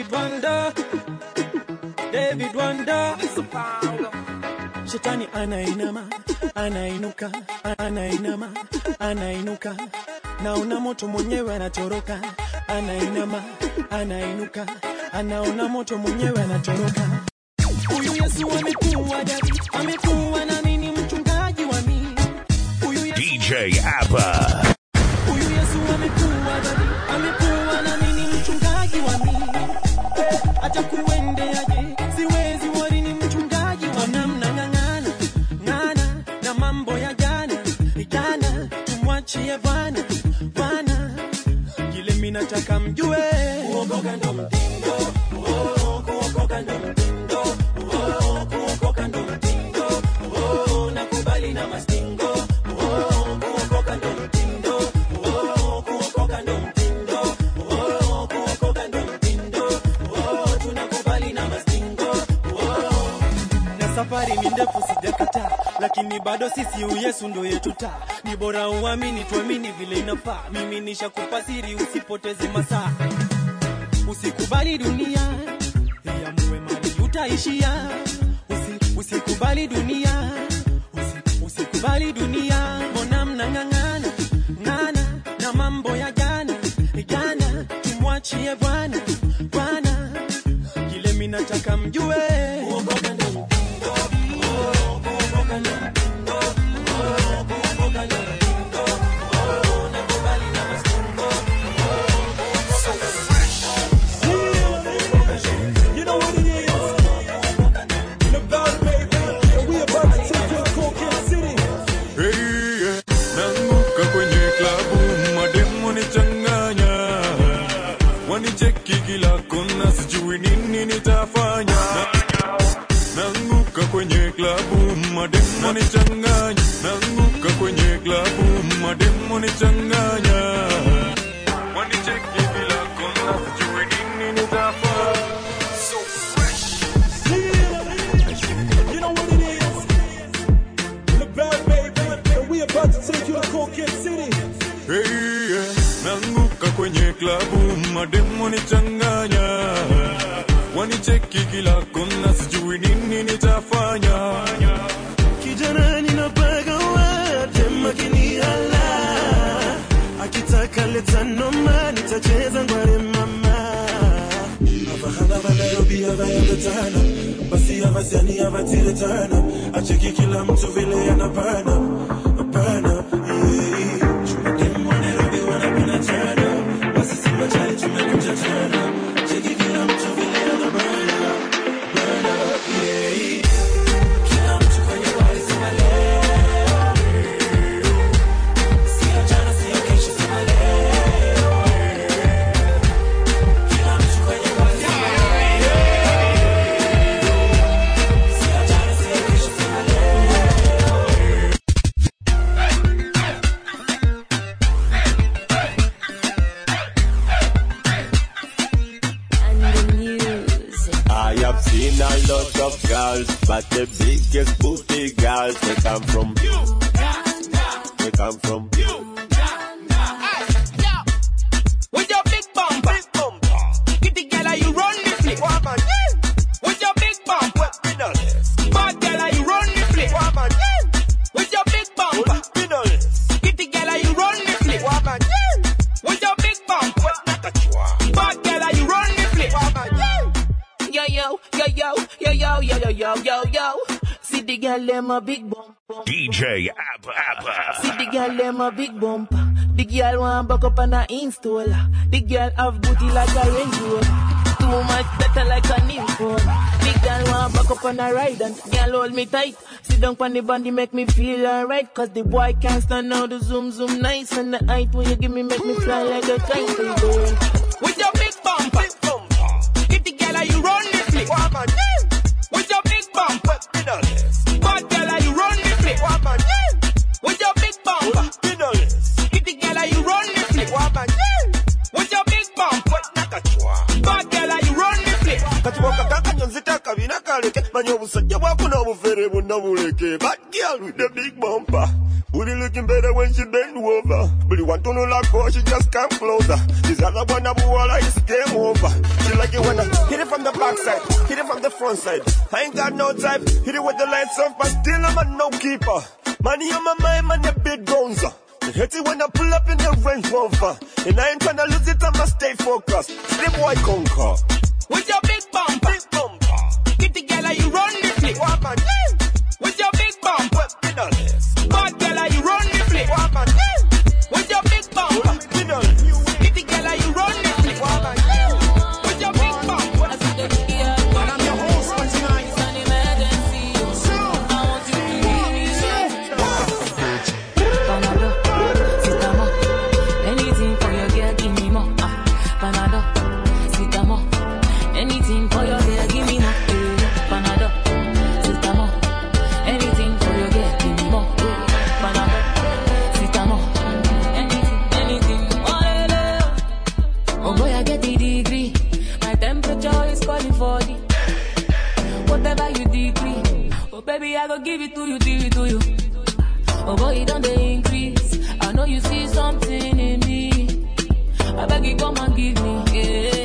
David Wanda, David Wanda. Shetani anainama, anainuka, anainama, anainuka. Naona moto mwenyewe anatoroka, anainama, anainuka, anaona moto mwenyewe anatoroka. Huyu Yesu amekuwa dadi, amekuwa na nini mchungaji wa mimi. Huyu DJ Abba. Huyu Yesu amekuwa Hata kuendeaje, siwezi wali ni mchungaji wa ng'ang'ana, ng'ana na mambo ya jana, jana tumwachie Bwana, Bwana. Kile mimi nataka mjue, kuokoka ndo bado sisi uyesu ndo yetuta. Ni bora uamini, tuamini vile inafaa. Mimi nishakupasiri usipoteze masaa, usikubali dunia iamue mali utaishia. Usi, usikubali dunia usi, usikubali dunia, mbona mnang'ang'ana ng'ana na mambo ya jana jana, tumwachie Bwana Bwana, kile minataka mjue ndo demo nichanganya nanguka kwenye klabu mademo nichanganya wanicheki bila kona sijui nini nitafanya Hey, yeah. Nanguka kwenye klabu mademo nichanganya yani avati return up. Acheki kila mtu vile anabana a install. The girl have booty like a rainbow. Too much better like a new phone. The girl want back up on a ride and girl hold me tight. Sit down on the body make me feel alright. Cause the boy can't stand out the zoom zoom nice. And the height when you give me make me fly like a kite. Like her, she just come closer. This other one of wall, it's game over. She like it when I hit it from the backside, hit it from the front side. I ain't got no type, hit it with the lights off, but still I'm a no keeper. Money on my mind, man, big bouncer. They hate it when I pull up in the Range Rover. And I ain't tryna lose it, I'ma stay focused. The boy conquer. With your 30 degree. My temperature is calling for thee. whatever you decree. Oh baby, I go give it to you, give it to you. Oh boy, it don't they increase. I know you see something in me. I beg you come and give me. Yeah.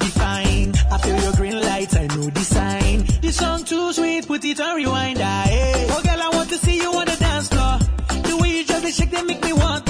Define. I feel your green lights, I know the sign. This song too sweet, put it on rewind. Ah, hey. Oh, girl, I want to see you on the dance floor. The way you the shake, they make me want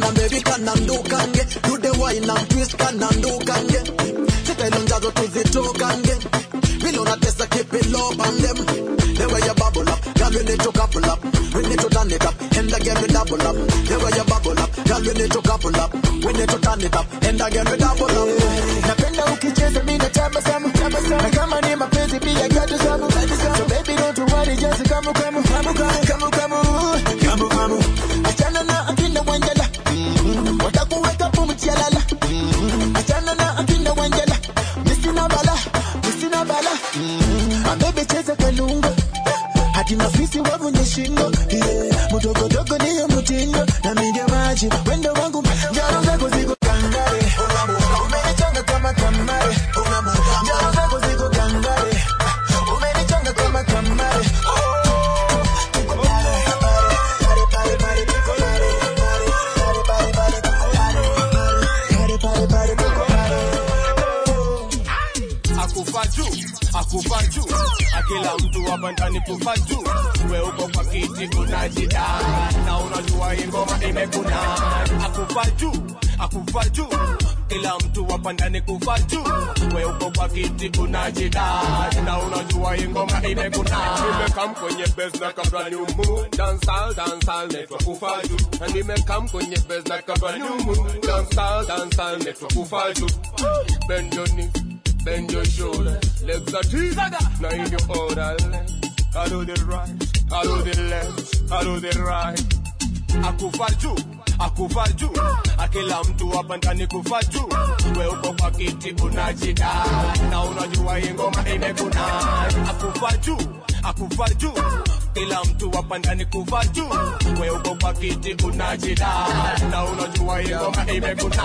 the kana baby kana ndukange Do can get. Do the wine and twist kana ndukange Sita njazo tuzitokange Vile unatesa keep it low on them. The way you bubble up Girl we need to couple up. We need to turn it up And again we double up. The way you bubble up Girl we need to couple up. We need to turn it up And again we double up. Napenda ukicheza mi natabasamu na kama ni mapenzi pia gado sabu so baby don't worry just kamu kamu kamu kamu kamu kamu mti wavu nye shingo yeah. Mutoko toko niyo mutingo na minge maji wendo wangu hapa ndani kufa juu uwe uko kwa kiti unajida na unajua hii ngoma imekuna akufa juu akufa juu kila mtu hapa ndani kufa juu we uko kwa kiti unajida na unajua hii ngoma imekuna nimekam kwenye base na kabla ni umu dancehall dancehall netwa kufa juu na nimekam kwenye base na kabla ni umu dancehall dancehall netwa kufa juu bend your knees Bend your shoulder, legs are teased. Now in your I do the right, I do the left, I do the right. Akufa juu, akufa juu, akila mtu hapa ndani kufa juu. We uko kwa kiti unajida, na unajua hii ngoma imekuna. Akufa juu, akufa juu, kila mtu hapa ndani kufa juu. We uko kwa kiti unajida, na unajua hii ngoma imekuna.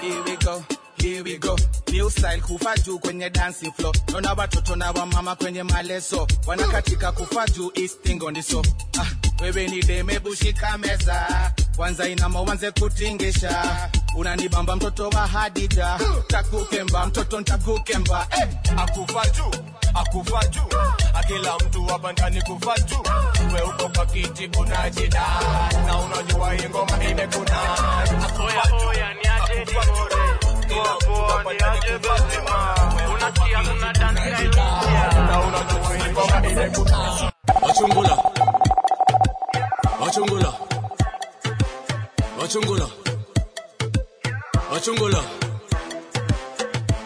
Here we go. Here we go. New style kufa juu kwenye dancing floor. Naona watoto na wamama kwenye maleso. Wanakatika kufa juu East Tingondiso. Ah, wewe ni deme bushika meza. Kwanza inama uanze kutingisha. Unanibamba mtoto wa Hadija. Takukemba mtoto ntakukemba. Eh, akufa juu akufa juu akila mtu hapa ndani kufa juu we uko kwa kiti unajida na unajua hii ngoma imekuna akufa juu kila mtu Wachungula Wachungula Wachungula Wachungula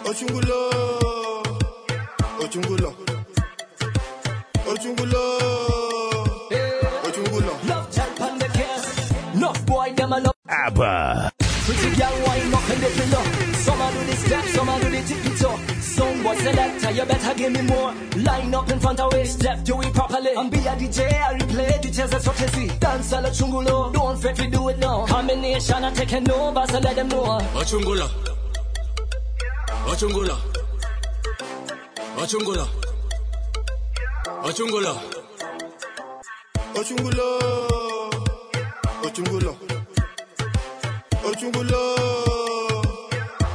Ochungula Ochungula Ochungula Ochungula Love Japan the case Enough boy them a ABBA Pretty girl wine up they feel up. Some a do this clap, some a do the tip it up. Some boy selector, you better give me more. Line up in front of way, step, do it properly. And be a DJ, I replay the chairs that's what you see. Dance all the chungulo, don't fret we do it now. Combination, I taking over, so let them know. Wachungula. Wachungula. Wachungula. Wachungula. Ochungulo, Ochungulo,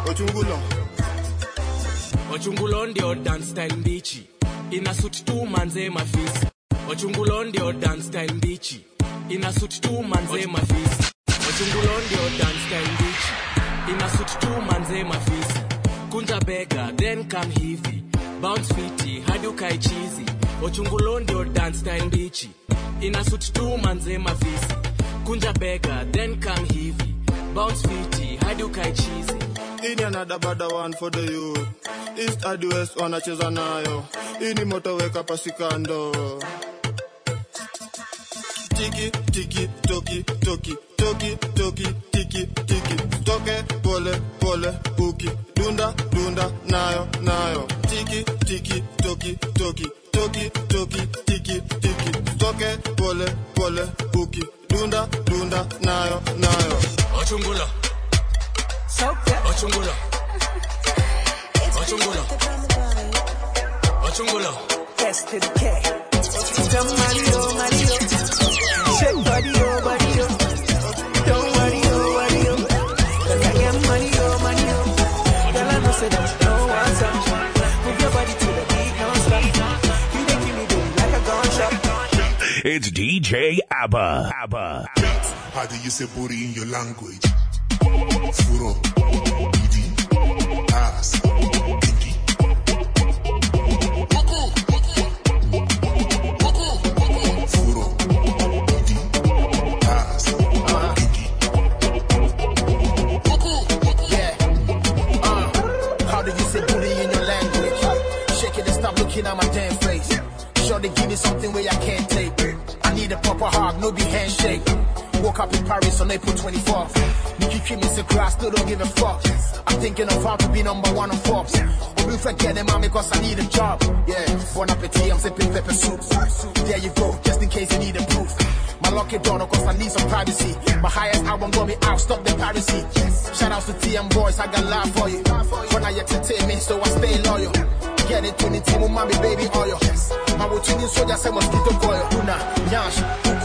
Ochungulo, Ochungulo. Ndio dance style mbichi. Ina suit tu manze mafisi. ochungulo ndio dance style mbichi. Ina suit tu manze mafisi. ochungulo ndio dance style mbichi. Ina suit tu manze mafisi. Kunja bega then come hivi. Bounce fiti hadi ukae chizi. ochungulo ndio dance style mbichi. Ina suit tu manze mafisi. Kunja bega then come hivi. Bounce fiti hadi ukae chizi. Hii ni one for the youth. East hadi west wanacheza nayo. Hii moto weka pasikando. Tiki tiki toki toki toki toki tiki tiki toke pole pole uki dunda dunda nayo nayo tiki tiki toki toki toki toki tiki tiki toke pole pole uki dunda dunda nayo nayo Ochungula. Ochungula. Ochungula. Ochungula. S to the K. Come Mario, Mario. Shake body, oh, body, oh. Don't worry, oh, worry, oh. Cause I get money, oh, money, oh. Girl, I know say that you know what's up. Move your body to the beat, no stop. You make me do like a gunshot. It's DJ ABBA. ABBA. How do you say booty in your language? Furo, booty, ass, pinky. Furo, booty, ass, Yeah. Uh, how do you say booty in your language? Shake it and stop looking at my damn face. Sure they give me something where I can't take. It. I need a proper hug, no be handshake. Woke up in Paris on April 24th. Nikki treat me so grass, still don't give a fuck. I'm thinking of how to be number one on Forbes. Or if I get them on because I need a job. Yeah, bon appetit, I'm sipping pepper soup. There you go, just in case you need a proof. My lucky door, cause I need some privacy. My highest album got me out, stop the piracy. Shout outs to TM boys, I got love for you. For now you entertain me, so I stay loyal. Get it to the team, mommy, baby oil. My routine is soldier, say mosquito coil. Una, baby,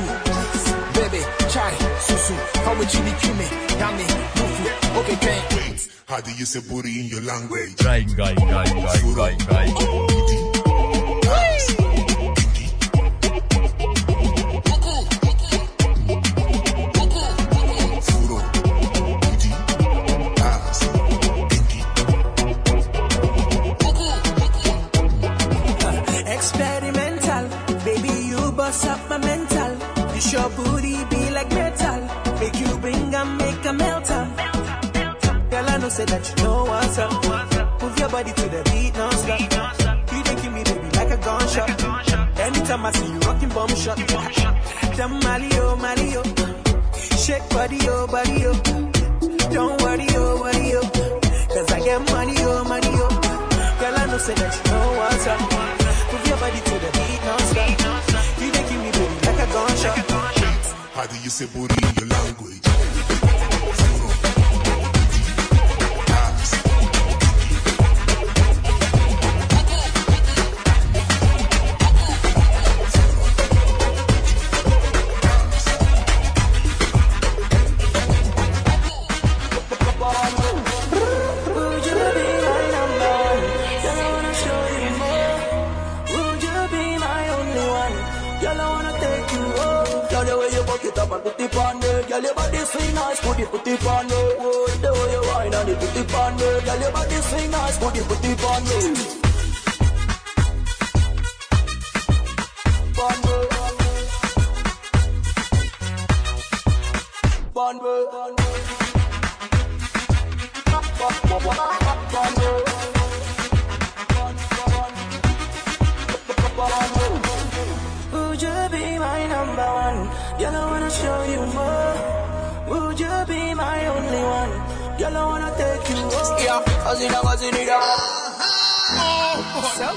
chai, susu. How would you be me? Yummy, fufu. Okay, gang. How do you say booty in your language? Guy, guy, guy, guy, guy, guy. Would you be my number one? Girl, I wanna show you more. Would you be my only one? Girl, I wanna take you home. Yeah, Azina, Azinida. So, yeah, yeah, man, Spinning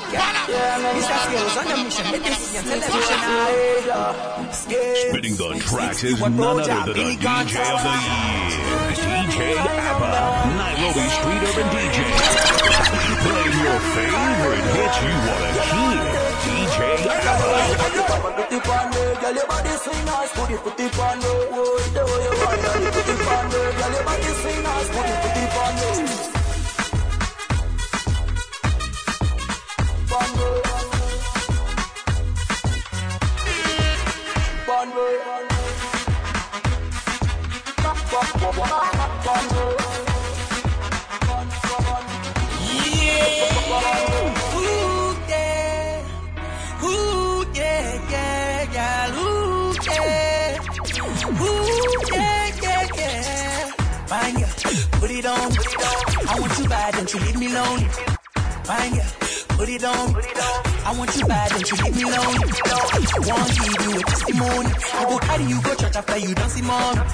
the tracks is none other than the DJ of the year. DJ ABBA. Nairobi Street Urban DJ. Playing your favorite hits you wanna hear. DJ ABBA. Put it on put it, put it on the it put it on put it, put it on. Put it on, on. I want you bad, don't you leave me alone. Fine, yeah. put it on. I want you bad, don't you leave me alone. Want to give you a testimony. I go carry you go church after you dance Simon.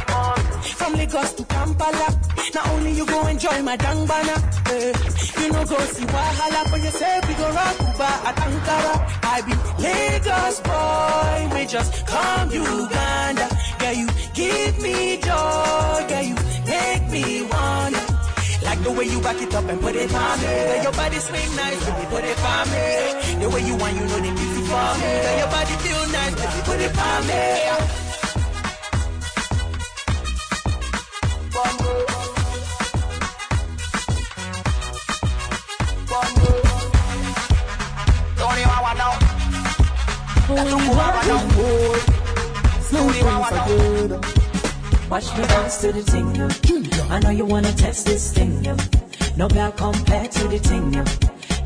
From Lagos to Kampala, not only you go enjoy my dangbana, eh. You know go see Wahala for yourself, you go rock Cuba at Ankara. I be Lagos boy, may just come Uganda. Yeah, you give me joy, yeah, you make me the way you back it up and put it on me. Girl, your body swing nice, baby, put it on me. The way you want, you know the music for me. Girl, your body feel nice, baby, put it on me. Watch me dance to the ting. I know you wanna test this thing. No girl compare to the ting, yo.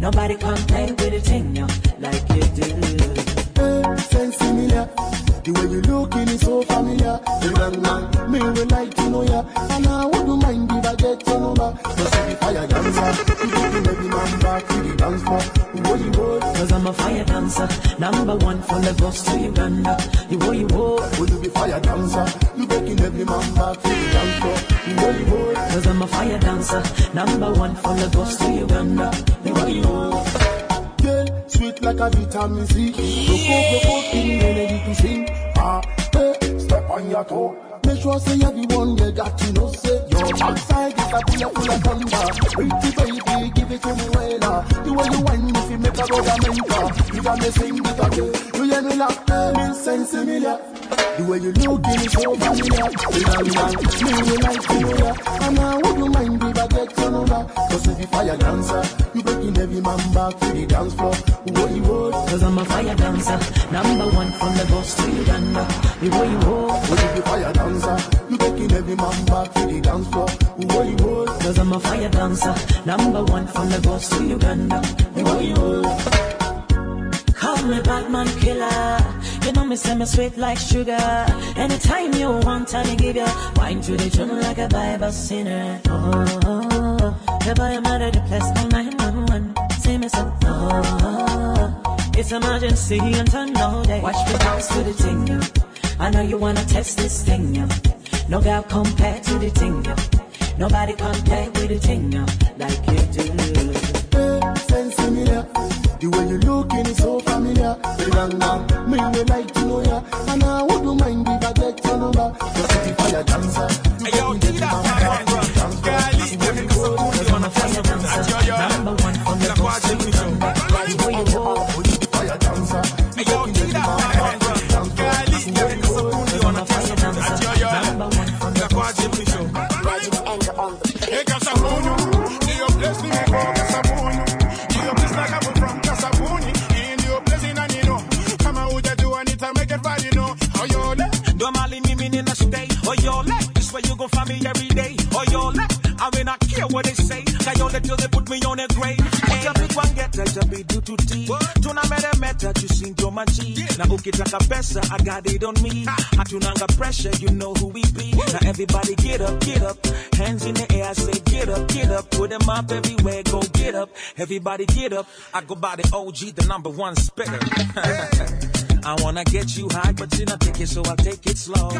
Nobody compare with the ting. Like you do. Sense similar. The way you looking is so familiar. The young man, me will like to know ya. And I wouldn't mind if I get your number. Cause if you fire dancer, you taking every man back to the dance floor. What you want? Cause I'm a fire dancer. Number one from Lagos to Uganda. You what you want? Will you be fire dancer? You taking every man back to the dance floor. What you want? Cause I'm a fire dancer. Number one from Lagos to Uganda. You what you want? Sweet like a vitamin C. Look up, look up, in energy to sing. Ah, hey, step on your toe. Make sure say everyone you got to know say your backside is a bullet full of thunder. Pretty baby, give it to me well. The way you whine me, fi make a brother mentor. You got me sing it again. You hear me laugh, eh, me sense similar. The way you looking is so. The young man, me will like ya. And I wouldn't mind if I get your number. Cause if you fire dancer, you breaking every man back to the dance floor. What you want? Cause I'm a fire dancer. Number one from the Lagos to Uganda. You what you want? What if you fire dancer? You taking every man back to the dance floor. What you want? Cause I'm a fire dancer. Number one from the Lagos to Uganda. You what you me Batman killer. You know me say me sweet like sugar. Anytime you want, I give you wine to the tune like a Bible sinner. Oh, oh, oh. the boy I'm the place, call 911. See me so, oh, it's emergency and turn no day. Watch me bounce to the ting. I know you wanna test this thing. No girl compared to the ting, yo. Nobody compare with the ting. Like you do. Sense. The way you looking is so familiar. The man, me will like to know ya. And I wouldn't mind if I get your number. Cause if you fire dancer, you hey, yo, get that fire dance. Girl, it's difficult. Cause I'm a fire dancer. Number one from the coast to Uganda. You you want. Fire dancer. Hey, yo, get that fire dance. Girl, it's difficult. I'm a fire dancer. Till they put me on a grave. Hey, big one get that be due to tea Tuna mere meta tusinjo machi Na ukitaka pesa I got it on me. Hatunanga pressure you know who we be. Now everybody get up, get up. Hands in the air I say get up, get up. Put them up everywhere, go get up. Everybody get up. I go by the OG, the number one spitter I wanna get you high, but you not take it, so I'll take it slow.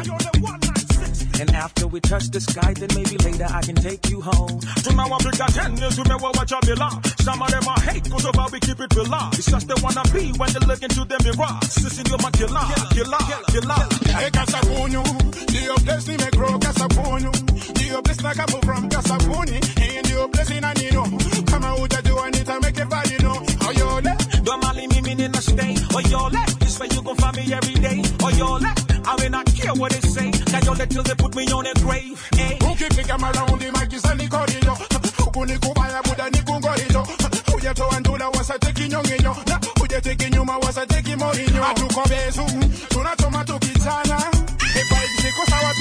And after we touch the sky, then maybe later I can take you home. Tunawapiga ten years tumewawacha bila Some of them I hate cause how we keep it below It's just they wanna be when they look into the mirror. Sisi ndio makila, kila, kila Hey Kasabunyu, ndiyo place nimegrow Kasabunyu Ndiyo place nakapo from Kasabuni Hii ndiyo place inanino Kama hujajua nita make it bad you know. Oh, Oyole Ndo mali mimi nina stay. Oh, Oyole, this way you gon' find me every day. Oh Oyole, I mean I care what they say. Kayole till they put me on a grave. Hey. Ukipiga maraundi makisa niko hiyo Huku ni kubaya buda ni kungorijo Ujatoa ndula wasateki nyonginyo Na ujeteki nyuma wasateki morinyo Hatuko bezu, tunachoma tukitana Vibe ziko sawa tunateka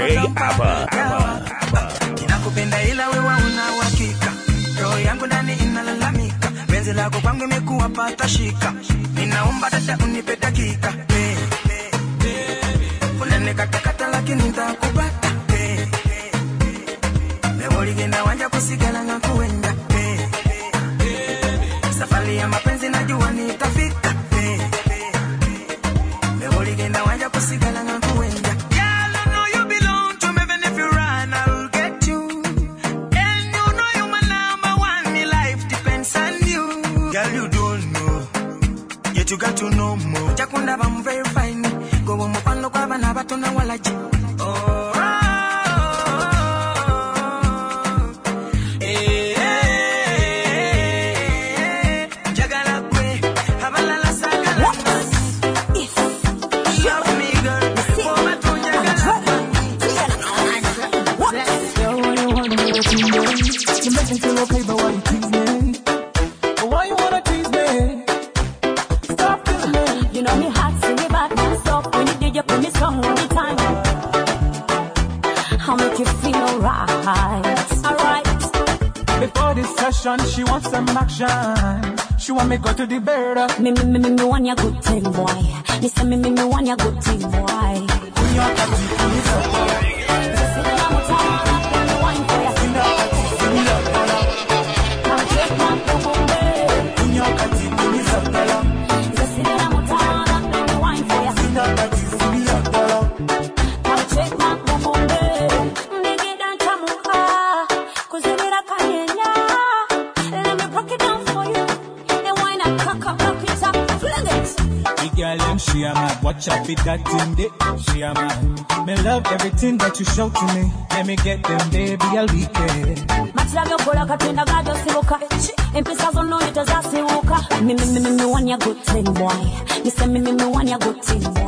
DJ Abba. Ninakupenda ila wewe una uhakika, roho yangu ndani inalalamika, penzi lako kwangu imekuwa pata shika, ninaomba dada unipe dakika. Unanikatakata lakini nitakupata. Leo wanja kusigala na kuenda. Safari ya mapenzi najua nitafika. me go to the bed. Me, me, me, me, me want your good thing, boy. be that thing day. She a man. Me love everything that you show to me. Let me get them, baby, I'll be there. Matilabyo kola katenda gajo siruka. Impisa zononi toza siruka. Me me me me me one ya good thing boy. Me say me me me one ya good thing boy.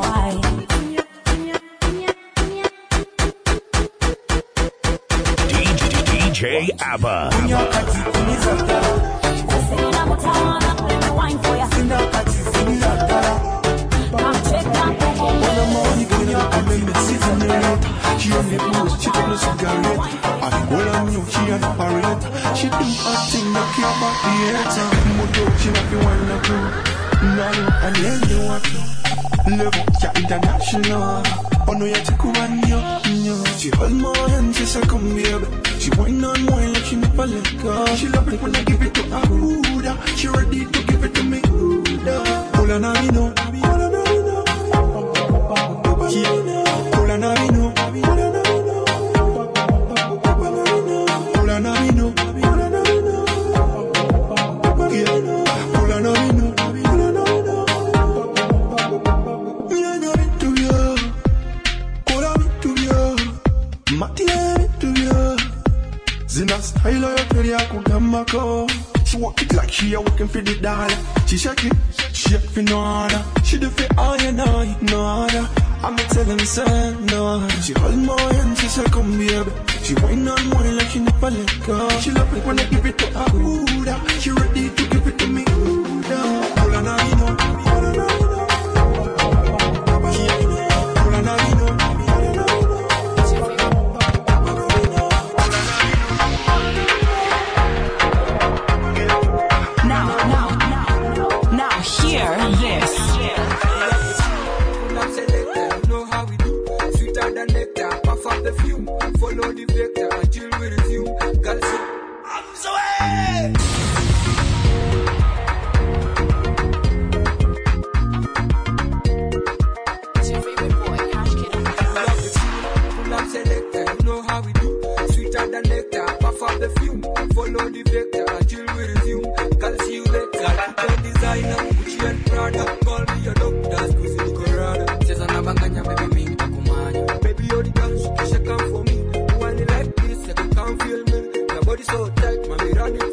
So Check my mirror.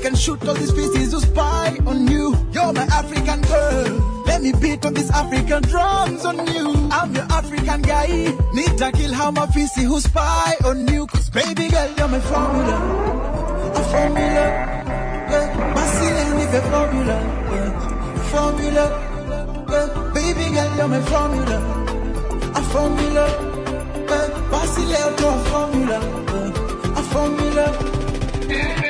I can shoot all these pieces to spy on you. You're my African girl. Let me beat on these African drums on you. I'm your African guy. Need to kill how my fisi who spy on you. Cause baby girl, you're my formula. A formula. Yeah. My ceiling is a formula. Yeah. Formula. Yeah. Baby girl, you're my formula. A formula. Yeah. My ceiling is a formula. Yeah. A formula. Yeah.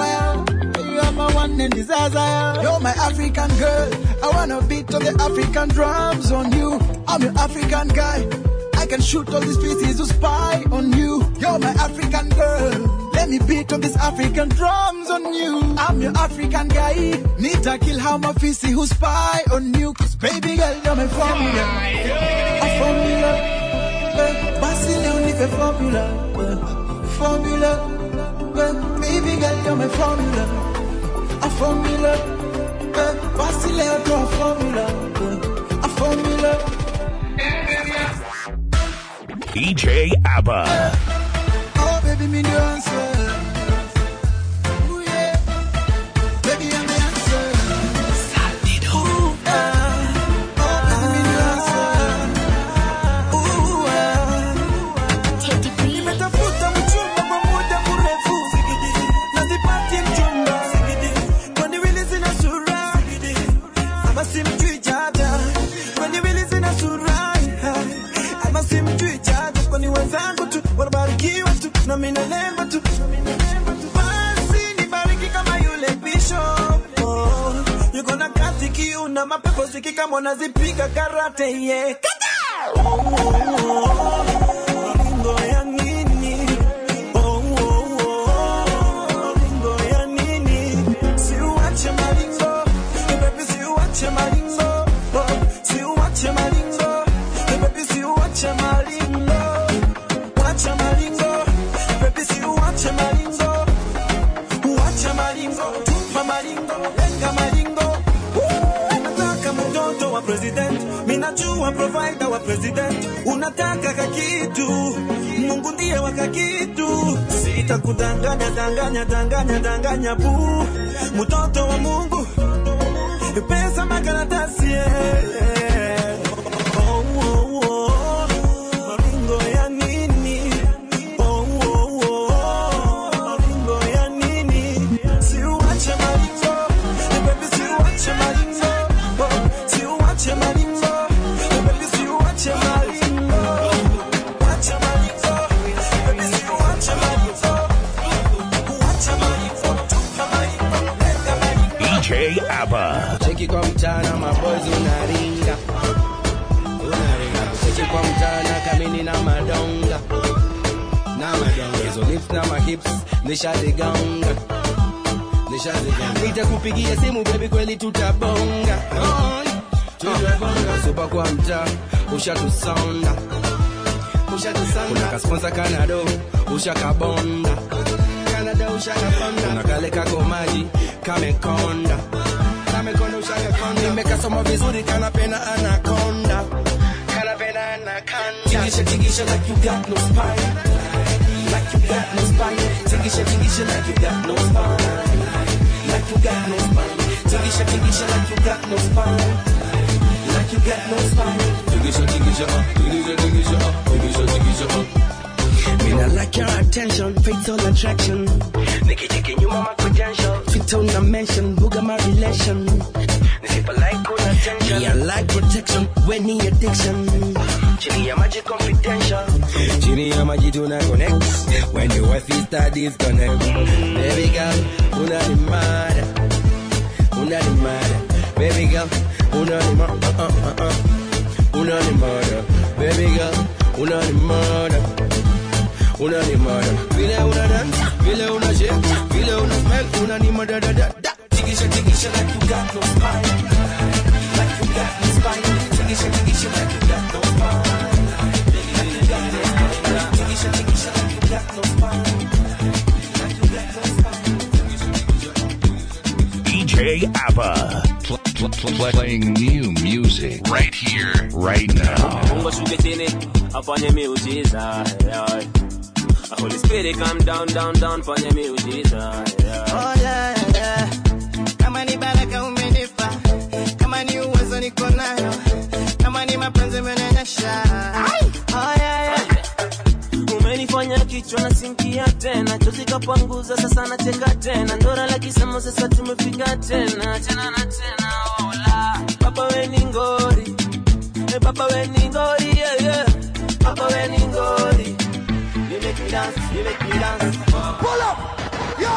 in Zaza. You're my African girl. I wanna beat all the African drums on you. I'm your African guy. I can shoot all these pieces to spy on you. You're my African girl. Let me beat all these African drums on you. I'm your African guy. Need to kill how my fissy who spy on you. Cause baby girl, you're my formula. A formula. Basile on the formula. Formula. Baby girl, you're my formula. a família é eh, vacilha com a família, eh. a família. DJ ABBA. Oh, baby, millions. Eh. mapepo zikika, mwana zipiga karate, yeah. Kata! Oh, oh. wetu wa provider wa president, unataka kakitu, Mungu ndiye wa kakitu. Sitakudanganya danganya danganya danganya bu, mtoto wa Mungu, pesa makaratasi yeah. Mahips nishazigonga nishazigonga nitakupigia simu baby kweli tutabonga. Tutabonga supa kwa mtaa ushatusonda kuna kasponsa kanado ushakabonda. Kuna kale kako maji kamekonda. Nimekasoma vizuri kanapena anakonda. Kanapena anakonda. Tigisha tigisha like you got no spine got no spine tingisha tingisha like you got no spine. Like you got no spine. Tingisha tingisha like you got no spine. Like you got no spine. Tingisha tingisha tingisha tingisha tingisha tingisha Me not like your attention, fatal attraction. Nikicheki nyuma my credential, fit on a mention, buga my relation. Nisipa like good attention, I like protection, when need addiction. Chini ya maji confidential, chini ya maji tuna connect. When the wife is start disconnect, baby girl, una ni mad, una ni mad, baby girl, una ni mad, uh uh uh una ni mad, baby girl, una ni mad. Unanimada vile una dance vile una shake vile una smell unanimada da da da tingisha tingisha like you got no spine like you got no spine tingisha tingisha like you got no spine tingisha tingisha like you got no spine DJ ABBA. Pl- pl- pl- playing new music right here, right now. Mungu shuke afanye miujiza yeah. Holy Spirit come down down down fanye miujiza yeah. Oh yeah, yeah. Kama ni baraka umenipa, kama ni uwezo niko nayo, kama ni mapenzi umenionyesha. Oh yeah, yeah. umenifanya kichwa na sinkia tena chozi kapanguza sasa nacheka tena ndora la kisemo sasa tumefika tena tena na tena dance you make me dance Pull up, yo,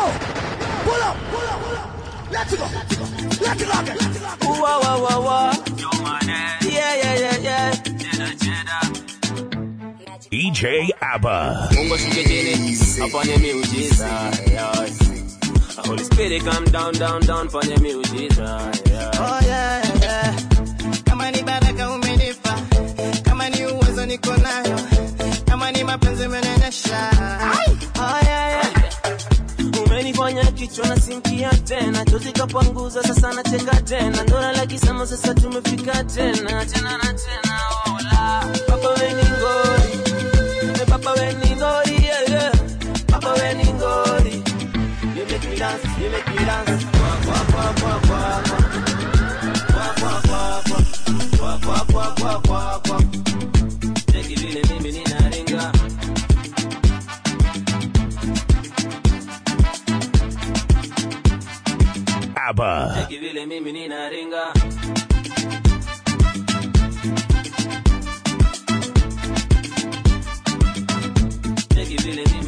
pull up, pull up, pull up. Let's go, let's go again. Ooh, wah, wah, wah, wah. yeah yeah yeah yeah DJ ABBA. Mungu shuke chini afanye miujiza yeah. Holy Spirit come down down down fanye miujiza yeah. Oh yeah, yeah. Kama ni baraka umenipa, kama ni mapenzi umenionyesha. Yeah, yeah. umenifanya kichwa na sinkia tena chozi kapanguza sasa nacheka tena ndora la kisema sasa tumefika tena tena na tena ola papa we ni ngori Eh, papa we ni ngori yeah, yeah. papa we ni ngori you make me dance you make me dance Kwa, kwa, kwa, kwa, kwa, kwa. Kwa, kwa, kwa, kwa. Kwa, kwa, kwa, kwa, kwa,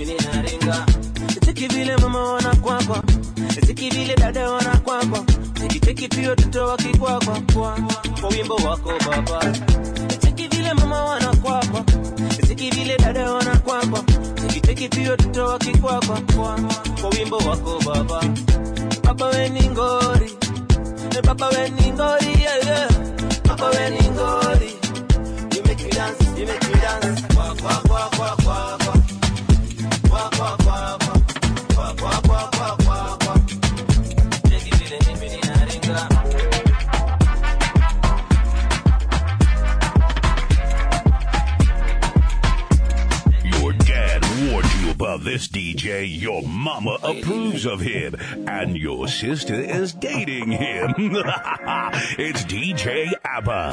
ninaringa. Cheki vile mama wana kwakwa Cheki vile dada wana kwakwa cheki pia watoto wakikwakwa. Kwa Kwa wimbo wako baba. Cheki vile mama wana kwakwa Cheki vile dada wana kwakwa cheki pia watoto wakikwakwa. Kwa Kwa wimbo wako baba Papa we ni ngori Eh, Papa we ni ngori yeah yeah. Papa we ni ngori You make me dance You make me dance. Kwa kwa kwa kwa kwa kwa Kwa kwa kwa kwa Kwa kwa kwa kwa kwa kwa Cheki vile mimi ninaringa kama This DJ, your mama approves of him, and your sister is dating him. it's DJ ABBA.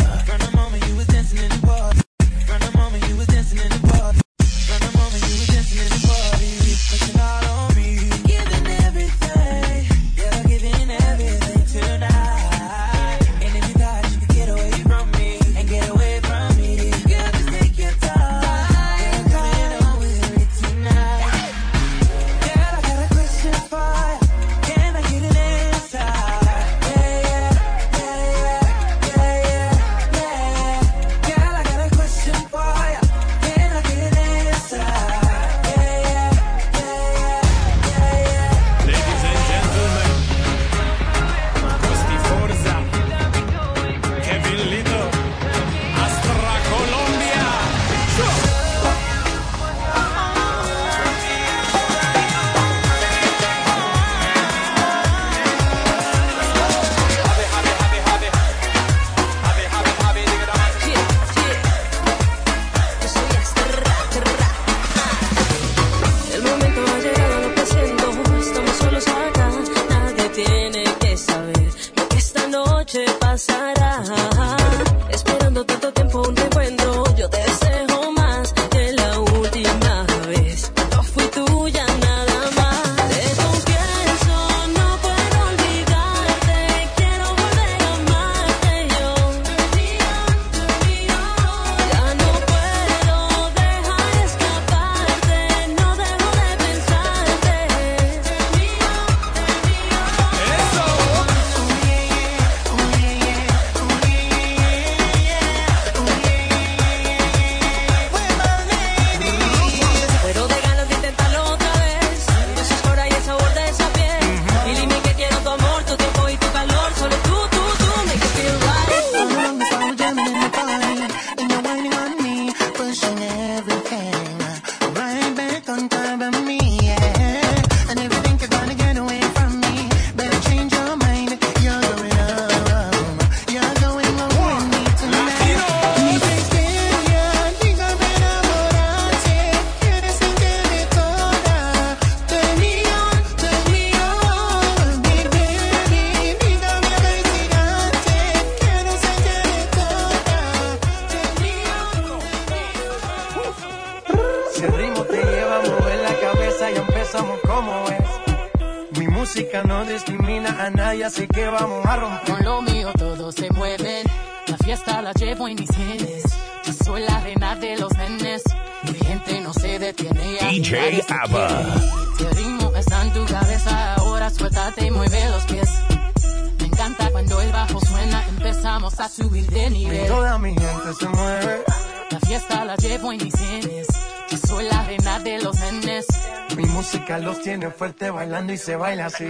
así.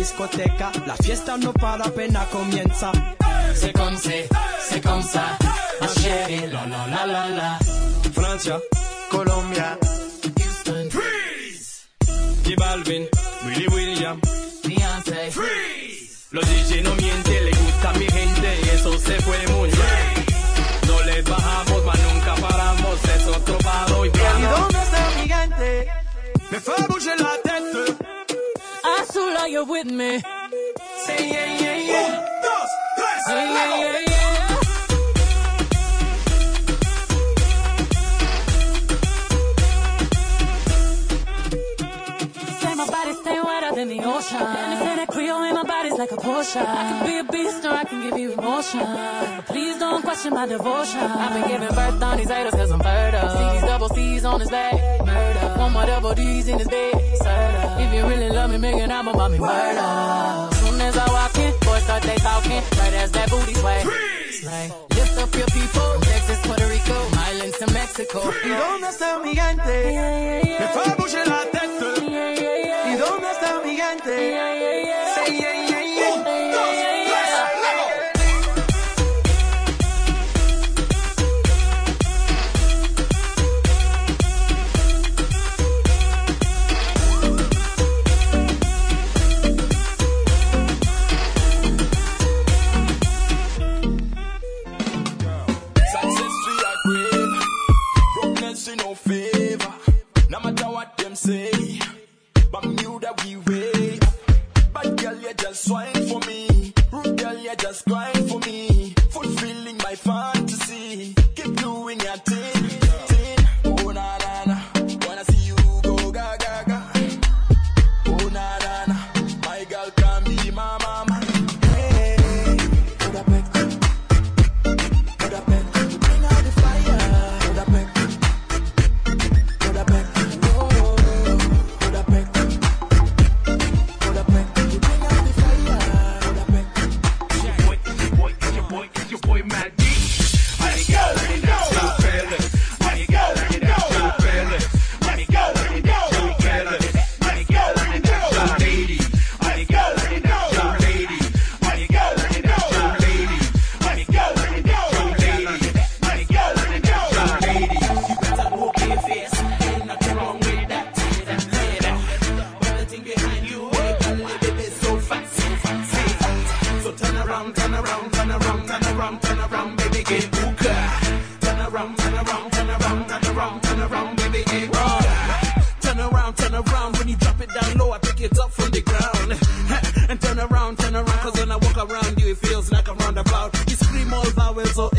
discoteca. La fiesta no para apenas comienza. Se comme se, c'est comme la la la la la. Francia, Colombia. J Balvin, Willy William, Beyonce. Freeze. Los DJ no mienten, le gusta a mi gente y eso se fue muy bien. No les bajamos, mas nunca paramos, es otro paro y piano. El gigante me fue a la tête. I still like you with me. Say yeah, yeah, yeah. Un, dos, tres, yeah, yeah, yeah. like a Porsche. I can be a beast or I can give you emotion. Please don't question my devotion. I've been giving birth on these haters cause I'm fertile. See these double C's on his back, murder. One more double D's in his bed, murder. If you really love me, make an album about me, murder. Soon as I walk in, boys start they talking. Right as that booty sway. Like, lift up your people from Texas, Puerto Rico, islands to Mexico. ¿Y dónde está mi gente? Yeah, yeah, yeah. Me fue a la testa. ¿Y dónde está mi gente? Mind you, it feels like a roundabout. You scream all vowels or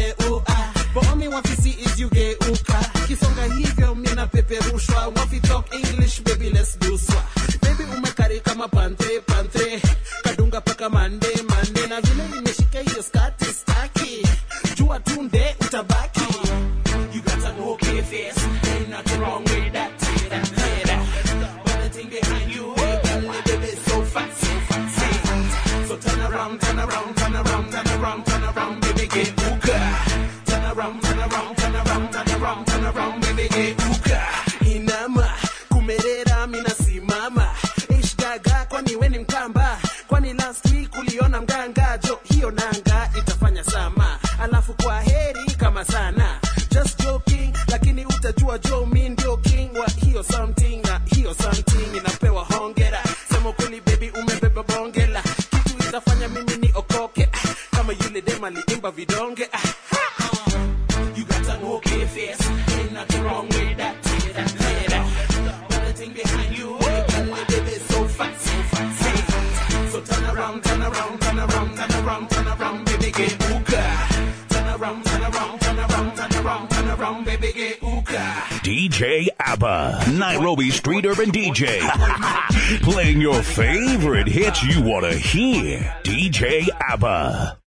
want to hear.